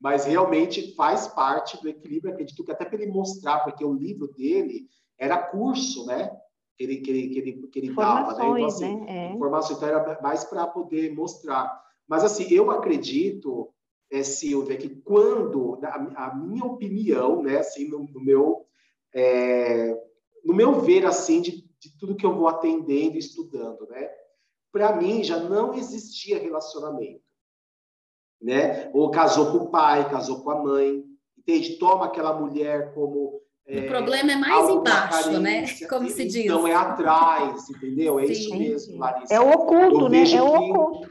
Mas realmente faz parte do equilíbrio, acredito que até para ele mostrar, porque o livro dele era curso, né? Que ele, que ele, que ele, que ele dava. Né? Então, assim, né? É. Informações, então era mais para poder mostrar. Mas, assim, eu acredito é, Silvia, que quando, a, a, minha opinião, né, assim, no, no meu, é, no meu ver, assim, de, de tudo que eu vou atendendo e estudando, né, para mim já não existia relacionamento, né? Ou casou com o pai, casou com a mãe, entende? Toma aquela mulher como o problema é mais embaixo, né? Como se diz. Então é atrás, entendeu? É Sim. isso mesmo, Larissa. É o oculto, né? É o oculto.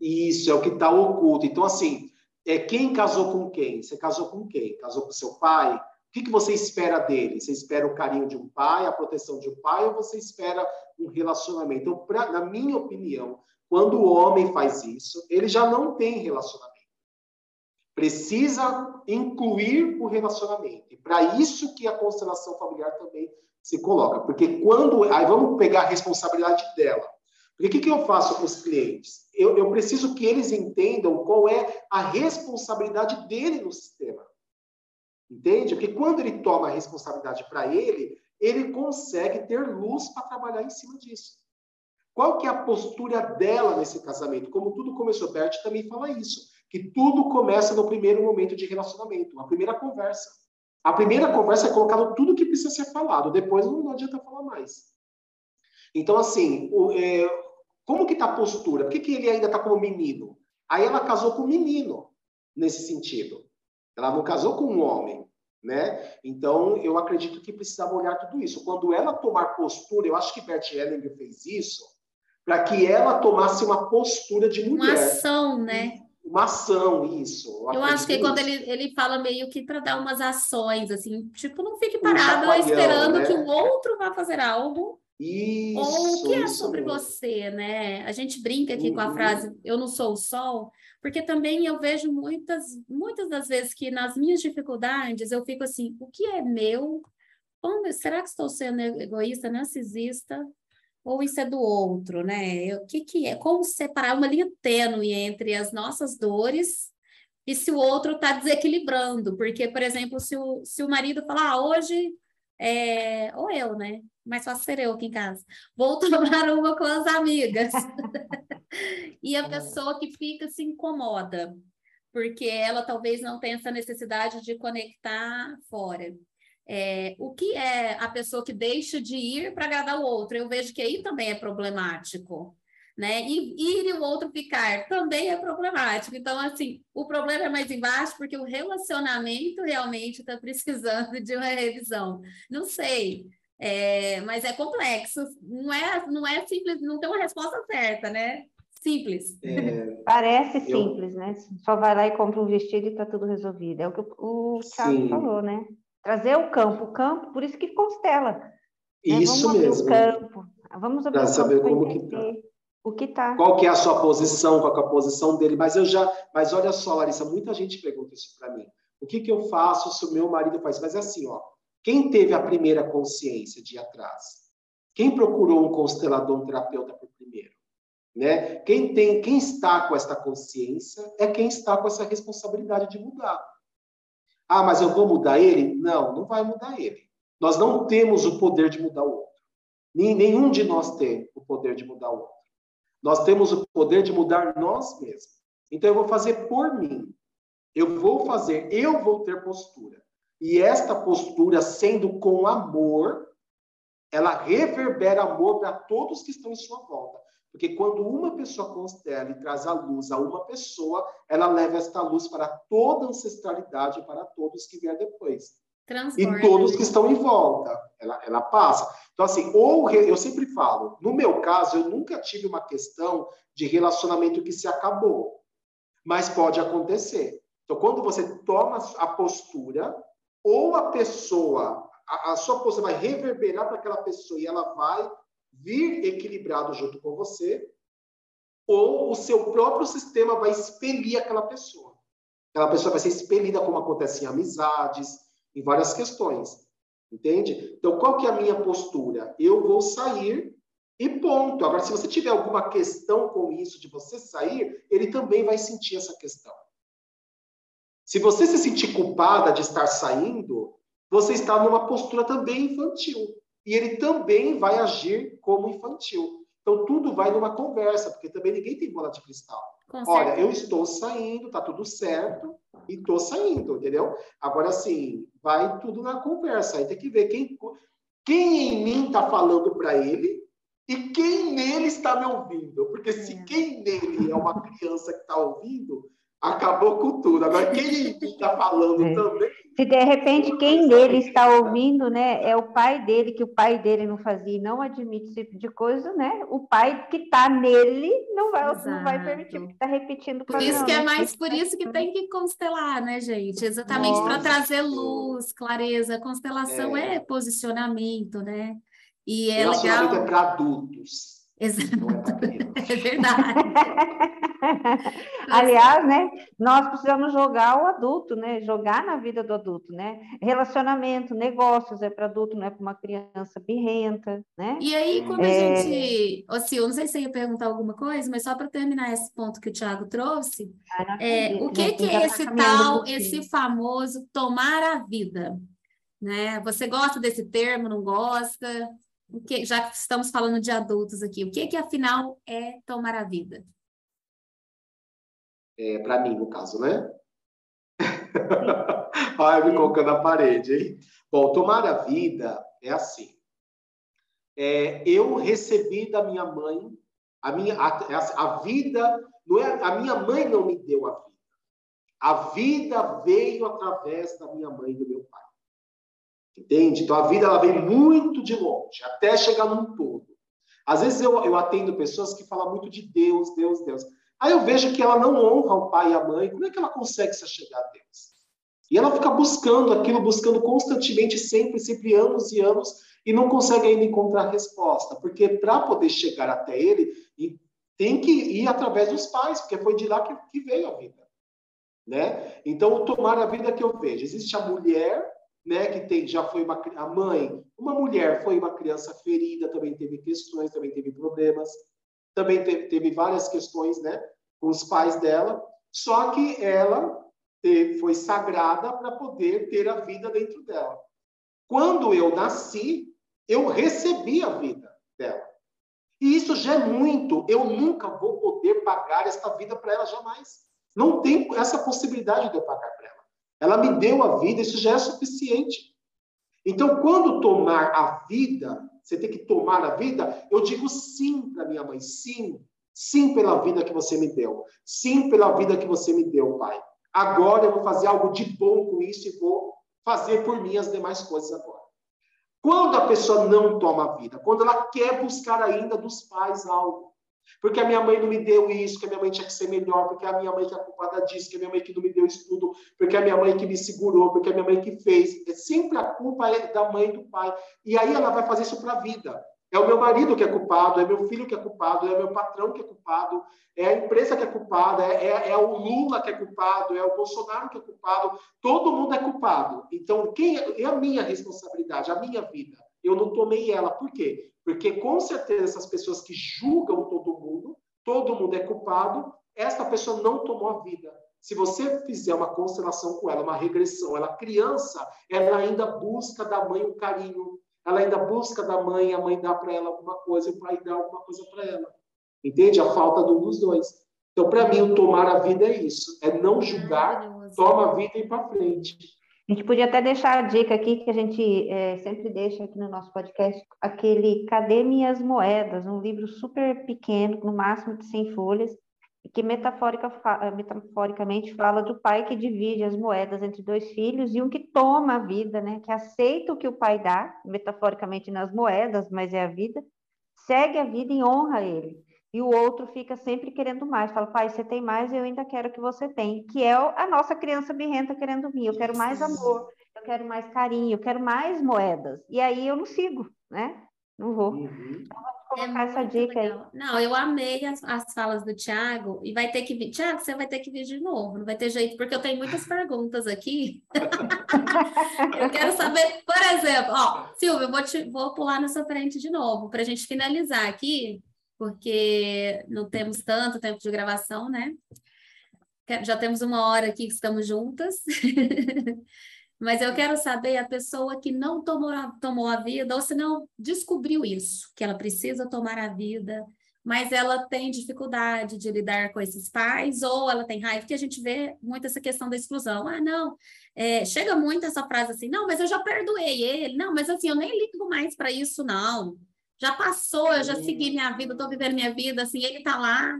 Isso, é o que está oculto. Então, assim, é quem casou com quem? Você casou com quem? Casou com seu pai? O que, que você espera dele? Você espera o carinho de um pai, a proteção de um pai, ou você espera um relacionamento? Então, pra, na minha opinião, quando o homem faz isso, ele já não tem relacionamento. Precisa incluir o relacionamento. E para isso que a constelação familiar também se coloca. Porque quando. Aí vamos pegar a responsabilidade dela. Porque o que, que eu faço com os clientes? Eu, eu preciso que eles entendam qual é a responsabilidade dele no sistema. Entende? Porque quando ele toma a responsabilidade para ele, ele consegue ter luz para trabalhar em cima disso. Qual que é a postura dela nesse casamento? Como tudo começou, Bert também fala isso que tudo começa no primeiro momento de relacionamento, a primeira conversa. A primeira conversa é colocado tudo que precisa ser falado, depois não, adianta falar mais. Então, assim, o, é, como que está a postura? Por que, que ele ainda está como menino? Aí ela casou com um menino, nesse sentido. Ela não casou com um homem, né? Então, eu acredito que precisava olhar tudo isso. Quando ela tomar postura, eu acho que Bert Hellinger fez isso, para que ela tomasse uma postura de mulher. Uma ação, né? Uma ação, isso. Eu acho que quando ele, ele fala meio que para dar umas ações, assim, tipo, não fique parado um esperando né? que o outro vá fazer algo. Isso, ou o que é sobre mesmo. você, né? A gente brinca aqui uhum. com a uhum. frase eu não sou o sol, porque também eu vejo muitas, muitas das vezes que nas minhas dificuldades eu fico assim, o que é meu? Como, será que estou sendo egoísta, narcisista? Ou isso é do outro, né? O que, que é? Como separar uma linha tênue entre as nossas dores e se o outro está desequilibrando? Porque, por exemplo, se o, se o marido falar, ah, hoje, é... ou eu, né? Mais fácil ser eu aqui em casa. Vou tomar uma com as amigas. e a é. pessoa que fica se incomoda, porque ela talvez não tenha essa necessidade de conectar fora. É, o que é a pessoa que deixa de ir para agradar o outro? Eu vejo que aí também é problemático. Né? E ir e o outro ficar também é problemático. Então, assim, o problema é mais embaixo porque o relacionamento realmente está precisando de uma revisão. Não sei, é, mas é complexo. Não é, não é simples, não tem uma resposta certa, né? Simples. É, Parece simples, eu... né? Só vai lá e compra um vestido e está tudo resolvido. É o que o Thiago falou, né? Trazer o campo, o campo, por isso que constela. Né? Isso Vamos mesmo. o campo. Vamos abrir para saber como que tá. O que tá. Qual que é a sua posição, qual é a posição dele? Mas eu já, mas olha só, Larissa, muita gente pergunta isso para mim. O que que eu faço se o meu marido faz? Mas é assim, ó. Quem teve a primeira consciência de atrás? Quem procurou um constelador, um terapeuta por primeiro? Né? Quem tem, quem está com esta consciência é quem está com essa responsabilidade de mudar. Ah, mas eu vou mudar ele? Não, não vai mudar ele. Nós não temos o poder de mudar o outro. Nenhum de nós tem o poder de mudar o outro. Nós temos o poder de mudar nós mesmos. Então eu vou fazer por mim. Eu vou fazer, eu vou ter postura. E esta postura, sendo com amor, ela reverbera amor para todos que estão em sua volta. Porque quando uma pessoa constela e traz a luz a uma pessoa, ela leva esta luz para toda a ancestralidade, para todos que vier depois. Transforma. E todos que estão em volta. Ela, ela passa. Então, assim, ou eu sempre falo, no meu caso, eu nunca tive uma questão de relacionamento que se acabou. Mas pode acontecer. Então, quando você toma a postura, ou a pessoa, a, a sua postura vai reverberar para aquela pessoa e ela vai vir equilibrado junto com você, ou o seu próprio sistema vai expelir aquela pessoa. Aquela pessoa vai ser expelida, como acontece em amizades, em várias questões. Entende? Então, qual que é a minha postura? Eu vou sair e ponto. Agora, se você tiver alguma questão com isso de você sair, ele também vai sentir essa questão. Se você se sentir culpada de estar saindo, você está numa postura também infantil e ele também vai agir como infantil. Então, tudo vai numa conversa, porque também ninguém tem bola de cristal. Com Olha, certeza. eu estou saindo, tá tudo certo, e estou saindo, entendeu? Agora, assim, vai tudo na conversa. Aí tem que ver quem, quem em mim está falando para ele e quem nele está me ouvindo. Porque se é. quem nele é uma criança que está ouvindo, acabou com tudo. Agora, quem está falando é. também. Se de repente quem dele está ouvindo, né, é o pai dele, que o pai dele não fazia e não admite esse tipo de coisa, né? O pai que está nele não vai, não vai permitir, porque está repetindo. Por isso que é mais por isso que tem que constelar, né, gente? Exatamente para trazer luz, clareza. Constelação é, é posicionamento, né? E é legal. é para adultos. Exato. É, é verdade. Aliás, né, nós precisamos jogar o adulto, né? Jogar na vida do adulto, né? Relacionamento, negócios é para adulto, não é para uma criança birrenta, né? E aí, quando a é... gente. Ô, Sil, não sei se você ia perguntar alguma coisa, mas só para terminar esse ponto que o Thiago trouxe, ah, é, o que, que é esse tal, esse famoso tomar a vida? Né? Você gosta desse termo, não gosta? O que, já que estamos falando de adultos aqui, o que que afinal é tomar a vida? É, para mim, no caso, né? Ai, me colocando na parede, hein? Bom, tomar a vida é assim. É, eu recebi da minha mãe a minha a, a vida não é a minha mãe não me deu a vida. A vida veio através da minha mãe e do meu pai. Entende? Então a vida ela vem muito de longe, até chegar num todo. Às vezes eu, eu atendo pessoas que falam muito de Deus, Deus, Deus. Aí eu vejo que ela não honra o pai e a mãe. Como é que ela consegue se chegar a Deus? E ela fica buscando aquilo, buscando constantemente, sempre, sempre, anos e anos, e não consegue ainda encontrar resposta. Porque para poder chegar até ele, tem que ir através dos pais, porque foi de lá que, que veio a vida. Né? Então, tomar a vida que eu vejo. Existe a mulher né, que tem, já foi uma a mãe, uma mulher foi uma criança ferida, também teve questões, também teve problemas, também teve, teve várias questões, né, com os pais dela, só que ela teve, foi sagrada para poder ter a vida dentro dela. Quando eu nasci, eu recebi a vida dela. E isso já é muito. Eu nunca vou poder pagar esta vida para ela jamais. Não tem essa possibilidade de eu pagar para ela. Ela me deu a vida, isso já é suficiente. Então, quando tomar a vida, você tem que tomar a vida, eu digo sim para minha mãe, sim. Sim pela vida que você me deu. Sim pela vida que você me deu, pai. Agora eu vou fazer algo de bom com isso e vou fazer por mim as demais coisas agora. Quando a pessoa não toma a vida, quando ela quer buscar ainda dos pais algo, porque a minha mãe não me deu isso, que a minha mãe tinha que ser melhor, porque a minha mãe que é culpada disso, que a minha mãe que não me deu estudo, porque a minha mãe que me segurou, porque a minha mãe que fez. É sempre a culpa é da mãe e do pai. E aí ela vai fazer isso para a vida. É o meu marido que é culpado, é meu filho que é culpado, é meu patrão que é culpado, é a empresa que é culpada, é, é, é, o Lula que é culpado, é o Bolsonaro que é culpado. Todo mundo é culpado. Então, quem é, é a minha responsabilidade, a minha vida? Eu não tomei ela. Por quê? Porque com certeza essas pessoas que julgam todo todo mundo é culpado, esta pessoa não tomou a vida. Se você fizer uma constelação com ela, uma regressão, ela criança, ela ainda busca da mãe um carinho, ela ainda busca da mãe, a mãe dá para ela alguma coisa, o pai dá alguma coisa para ela. Entende? A falta de um dos dois. Então, para mim, o tomar a vida é isso, é não julgar, toma a vida e ir para frente. A gente podia até deixar a dica aqui, que a gente é, sempre deixa aqui no nosso podcast, aquele Cadê Minhas Moedas? Um livro super pequeno, no máximo de 100 folhas, que metafórica, metaforicamente fala do pai que divide as moedas entre dois filhos e um que toma a vida, né? que aceita o que o pai dá, metaforicamente nas moedas, mas é a vida, segue a vida e honra ele e o outro fica sempre querendo mais. Fala, pai, você tem mais, eu ainda quero que você tenha. Que é a nossa criança birrenta querendo vir. Eu quero mais amor, eu quero mais carinho, eu quero mais moedas. E aí eu não sigo, né? Não vou. Uhum. Então, vamos colocar é essa dica legal. aí. Não, eu amei as, as falas do Tiago e vai ter que vir. Tiago, você vai ter que vir de novo, não vai ter jeito, porque eu tenho muitas perguntas aqui. eu quero saber, por exemplo, ó, Silvia, eu vou, te, vou pular na sua frente de novo, para a gente finalizar aqui porque não temos tanto tempo de gravação, né? Já temos uma hora aqui que estamos juntas. Mas eu quero saber a pessoa que não tomou a, tomou a vida, ou se não descobriu isso, que ela precisa tomar a vida, mas ela tem dificuldade de lidar com esses pais, ou ela tem raiva, que a gente vê muito essa questão da exclusão. Ah, não, é, chega muito essa frase assim, não, mas eu já perdoei ele, não, mas assim, eu nem ligo mais para isso, não. Já passou, eu já segui minha vida, estou vivendo minha vida, assim, ele está lá.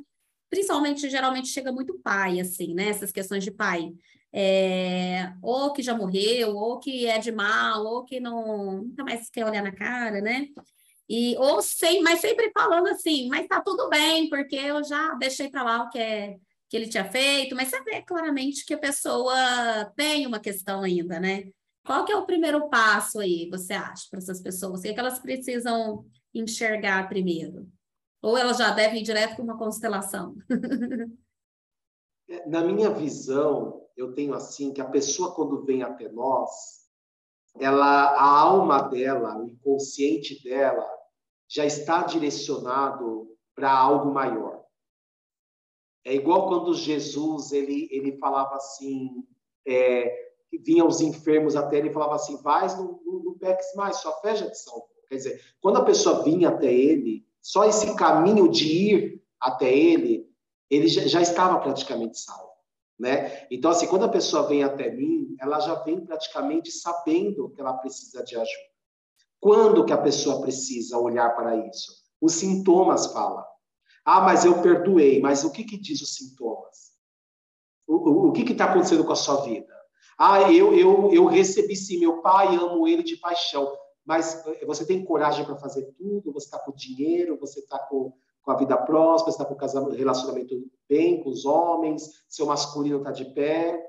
Principalmente, geralmente, chega muito pai, assim, né? Essas questões de pai. É, ou que já morreu, ou que é de mal, ou que não nunca mais quer olhar na cara, né? E, ou sem, mas sempre falando assim, mas tá tudo bem, porque eu já deixei para lá o que, é, que ele tinha feito, mas você vê claramente que a pessoa tem uma questão ainda, né? Qual que é o primeiro passo aí, você acha, para essas pessoas? O que, é que elas precisam enxergar primeiro? Ou elas já devem ir direto para uma constelação? Na minha visão, eu tenho assim que a pessoa quando vem até nós, ela, a alma dela, o inconsciente dela, já está direcionado para algo maior. É igual quando Jesus ele ele falava assim, é, vinham os enfermos até ele falava assim, vai, não, não, não peques mais, sua fé já te salvou. Quer dizer, quando a pessoa vinha até ele, só esse caminho de ir até ele, ele já, estava praticamente salvo né? Então, assim, quando a pessoa vem até mim, ela já vem praticamente sabendo que ela precisa de ajuda. Quando que a pessoa precisa olhar para isso? Os sintomas falam. Ah, mas eu perdoei. Mas o que que diz os sintomas? O, o, o que que está acontecendo com a sua vida? Ah, eu, eu, eu recebi sim, meu pai, amo ele de paixão. Mas eh, você tem coragem para fazer tudo? Você está com dinheiro? Você está com com a vida próspera, está com o relacionamento bem com os homens, seu masculino está de pé,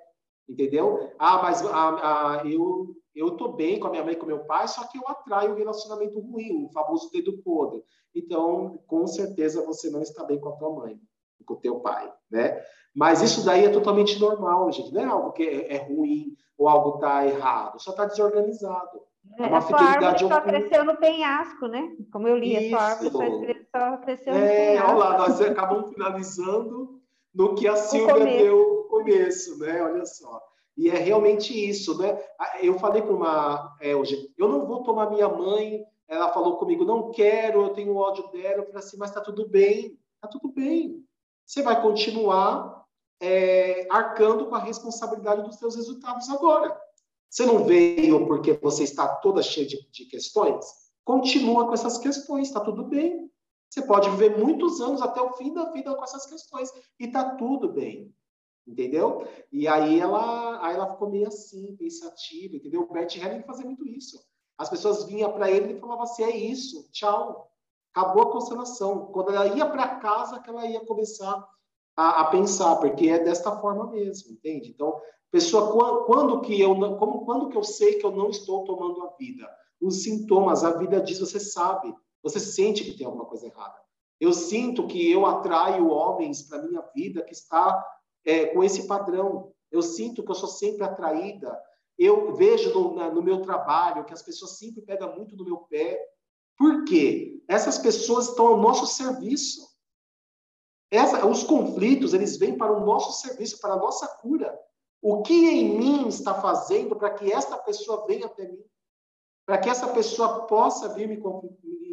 entendeu? Ah, mas ah, ah, eu eu estou bem com a minha mãe e com meu pai, só que eu atraio um relacionamento ruim, o famoso dedo podre. Então, com certeza você não está bem com a tua mãe, com o teu pai, né? Mas isso daí é totalmente normal, gente. Não é algo que é, é ruim ou algo está errado, só está desorganizado. É, uma a sua árvore só cresceu no penhasco, né? Como eu li, Isso. a sua árvore só cresceu no é, penhasco. Olha lá, nós acabamos finalizando no que a Silvia deu no começo, né? Olha só. E é realmente isso, né? Eu falei para uma é, hoje, eu não vou tomar minha mãe. Ela falou comigo, não quero, eu tenho ódio dela. Eu falei assim, mas tá tudo bem, tá tudo bem. Você vai continuar é, arcando com a responsabilidade dos seus resultados agora. Você não veio porque você está toda cheia de, de questões? Continua com essas questões, está tudo bem. Você pode viver muitos anos até o fim da vida com essas questões e está tudo bem. Entendeu? E aí ela, aí ela ficou meio assim, pensativa, entendeu? O Bert Helling fazia muito isso. As pessoas vinham para ele e falavam assim: é isso, tchau. Acabou a constelação. Quando ela ia para casa, que ela ia começar a, a, pensar, porque é desta forma mesmo, entende? Então, Pessoa, quando, que eu não, como, quando que eu sei que eu não estou tomando a vida? Os sintomas, a vida diz, você sabe, você sente que tem alguma coisa errada. Eu sinto que eu atraio homens para minha vida que está é, com esse padrão. Eu sinto que eu sou sempre atraída. Eu vejo no, na, no meu trabalho que as pessoas sempre pegam muito no meu pé. Por quê? Essas pessoas estão ao nosso serviço. Essa, os conflitos, eles vêm para o nosso serviço, para a nossa cura. O que em mim está fazendo para que esta pessoa venha até mim? Para que essa pessoa possa vir me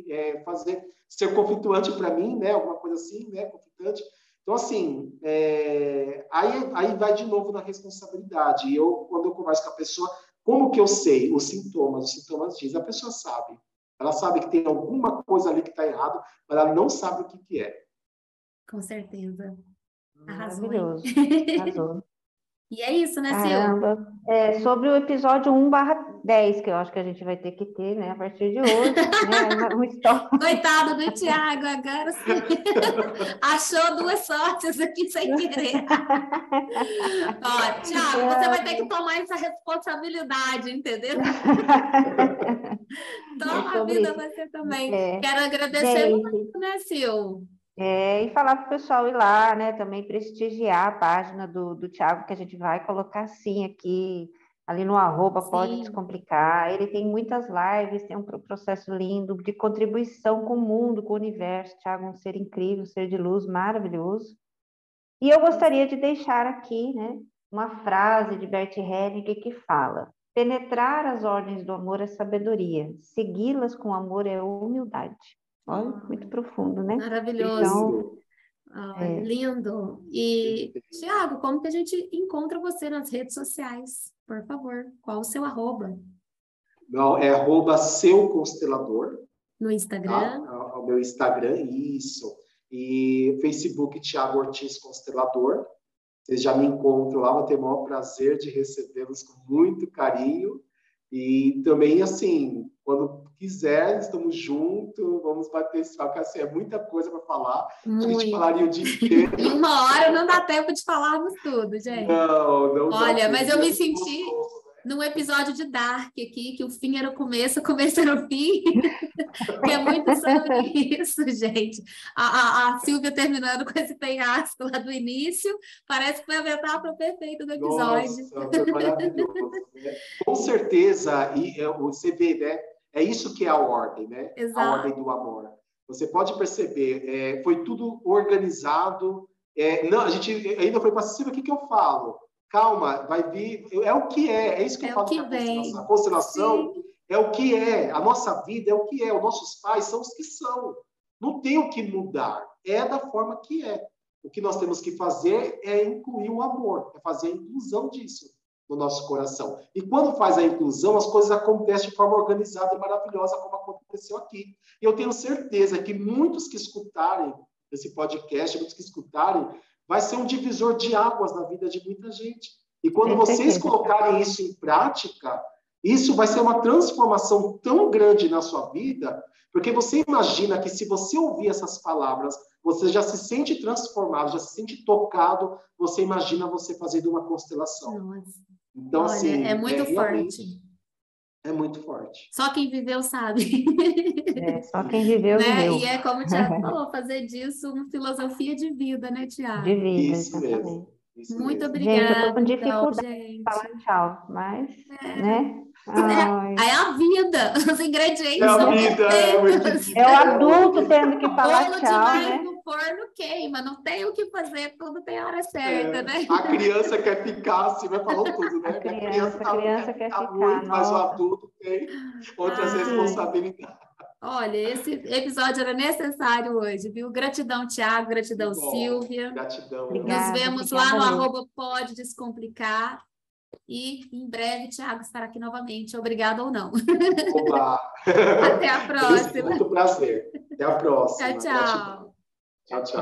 é, fazer ser conflituante para mim, né? Alguma coisa assim, né? Conflitante. Então, assim, é, aí, aí vai de novo na responsabilidade. E eu, quando eu converso com a pessoa, como que eu sei os sintomas? Os sintomas dizem, a pessoa sabe. Ela sabe que tem alguma coisa ali que está errado, mas ela não sabe o que, que é. Com certeza. Arrasou. Maravilhoso. Arrasou. E é isso, né, Caramba. Sil? É, sobre o episódio 1 barra 10, que eu acho que a gente vai ter que ter, né, a partir de hoje, né, uma história. Coitado do Tiago, agora sim. achou duas sortes aqui sem querer. Ó, Tiago, você vai ter que tomar essa responsabilidade, entendeu? Toma a vida você também. É. Quero agradecer gente. muito, né, Sil? É, e falar para o pessoal ir lá, né? Também prestigiar a página do, do Thiago, que a gente vai colocar sim aqui, ali no arroba, sim. pode descomplicar. Ele tem muitas lives, tem um processo lindo de contribuição com o mundo, com o universo. Thiago é um ser incrível, um ser de luz maravilhoso. E eu gostaria de deixar aqui, né, uma frase de Bert Hellinger que fala: penetrar as ordens do amor é sabedoria, segui-las com amor é humildade. Olha, muito profundo, né? Maravilhoso. Então, ah, é. Lindo. E, Tiago, como que a gente encontra você nas redes sociais? Por favor, qual o seu arroba? Não, é arroba seu constelador. No Instagram? Tá? O meu Instagram, isso. E Facebook, Tiago Ortiz Constelador. Vocês já me encontram lá, vou ter o maior prazer de recebê-los com muito carinho. E também, assim, quando quiser, estamos juntos, vamos bater esse papo, assim, é muita coisa para falar. Muito. A gente falaria o dia inteiro. em uma hora não dá tempo de falarmos tudo, gente. Não, não Olha, mas eu me senti num episódio de Dark aqui, que o fim era o começo, o começo era o fim, que é muito sobre isso, gente. A, a, a Silvia terminando com esse penhasco lá do início, parece que foi a metáfora perfeita do episódio. Nossa, maravilhoso. Né? Com certeza, e é, você vê, né? É isso que é a ordem, né? Exato. A ordem do amor. Você pode perceber, é, foi tudo organizado. É, não, a gente ainda foi passivo. O que, que eu falo? calma, vai vir, é o que é, é isso que é eu falo. O que vem. A constelação Sim. é o que é, a nossa vida é o que é, os nossos pais são os que são. Não tem o que mudar, é da forma que é. O que nós temos que fazer é incluir o amor, é fazer a inclusão disso no nosso coração. E quando faz a inclusão, as coisas acontecem de forma organizada e maravilhosa, como aconteceu aqui. E eu tenho certeza que muitos que escutarem esse podcast, muitos que escutarem, vai ser um divisor de águas na vida de muita gente. E quando vocês colocarem isso em prática, isso vai ser uma transformação tão grande na sua vida, porque você imagina que se você ouvir essas palavras, você já se sente transformado, já se sente tocado, você imagina você fazendo uma constelação. Nossa. Então, Olha, assim. É muito é forte. É muito forte. Só quem viveu sabe. É, só quem viveu, né? viveu. E é como o Tiago falou, fazer disso uma filosofia de vida, né, Tiago? De vida, Isso exatamente. mesmo. Isso Muito mesmo. obrigada. Gente, eu tô com dificuldade de falar tchau, mas, é. né? É, é, a vida, os ingredientes. É a vida, é, é o adulto tendo que falar Bolo tchau, né? No forno queima, não tem o que fazer, tudo tem a hora certa, é, né? A criança quer ficar, assim, vai falar tudo, né? A criança, a criança, tá, criança quer, ficar, muito, mas o adulto tem outras Ai. responsabilidades. Olha, esse episódio era necessário hoje, viu? Gratidão, Tiago, gratidão, Bom, Silvia. Gratidão. Obrigada, Nos vemos lá no arroba Pode Descomplicar. E em breve, Tiago estará aqui novamente. Obrigada ou não. Opa! Até a próxima. Muito prazer. Até a próxima. Tchau, tchau. Tchau, tchau.